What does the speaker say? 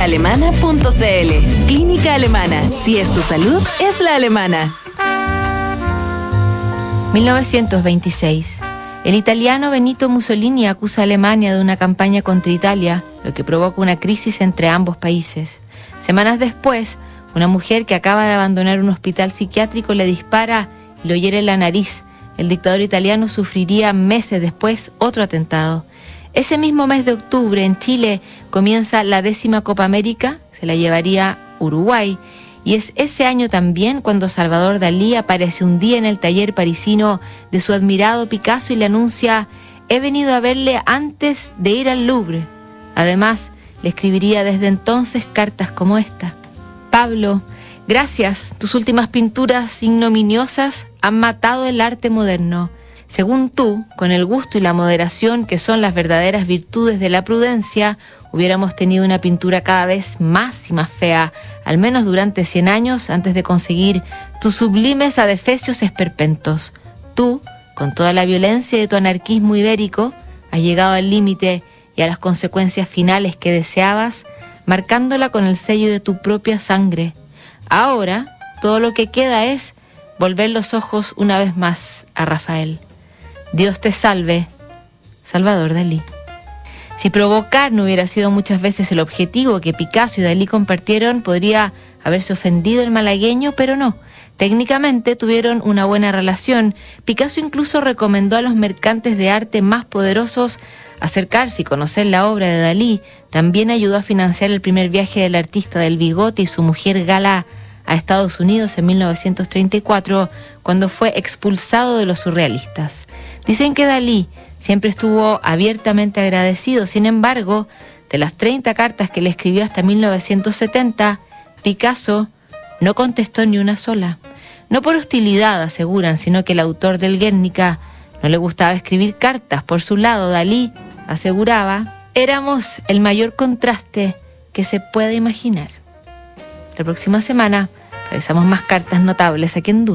Alemana.cl Clínica Alemana. Si es tu salud, es la alemana. 1926. El italiano Benito Mussolini acusa a Alemania de una campaña contra Italia, lo que provoca una crisis entre ambos países. Semanas después, una mujer que acaba de abandonar un hospital psiquiátrico le dispara y lo hiere en la nariz. El dictador italiano sufriría meses después otro atentado. Ese mismo mes de octubre en Chile comienza la décima Copa América, se la llevaría Uruguay, y es ese año también cuando Salvador Dalí aparece un día en el taller parisino de su admirado Picasso y le anuncia, he venido a verle antes de ir al Louvre. Además, le escribiría desde entonces cartas como esta. Pablo, gracias, tus últimas pinturas ignominiosas han matado el arte moderno. Según tú, con el gusto y la moderación que son las verdaderas virtudes de la prudencia, hubiéramos tenido una pintura cada vez más y más fea, al menos durante 100 años antes de conseguir tus sublimes adefesios esperpentos. Tú, con toda la violencia de tu anarquismo ibérico, has llegado al límite y a las consecuencias finales que deseabas, marcándola con el sello de tu propia sangre. Ahora, todo lo que queda es volver los ojos una vez más a Rafael. Dios te salve, Salvador Dalí. Si provocar no hubiera sido muchas veces el objetivo que Picasso y Dalí compartieron, podría haberse ofendido el malagueño, pero no. Técnicamente tuvieron una buena relación. Picasso incluso recomendó a los mercantes de arte más poderosos acercarse y conocer la obra de Dalí. También ayudó a financiar el primer viaje del artista del bigote y su mujer Gala a Estados Unidos en 1934, cuando fue expulsado de los surrealistas. Dicen que Dalí siempre estuvo abiertamente agradecido, sin embargo, de las 30 cartas que le escribió hasta 1970, Picasso no contestó ni una sola. No por hostilidad, aseguran, sino que el autor del Guernica no le gustaba escribir cartas. Por su lado, Dalí aseguraba, éramos el mayor contraste que se puede imaginar. La próxima semana revisamos más cartas notables aquí en Duna.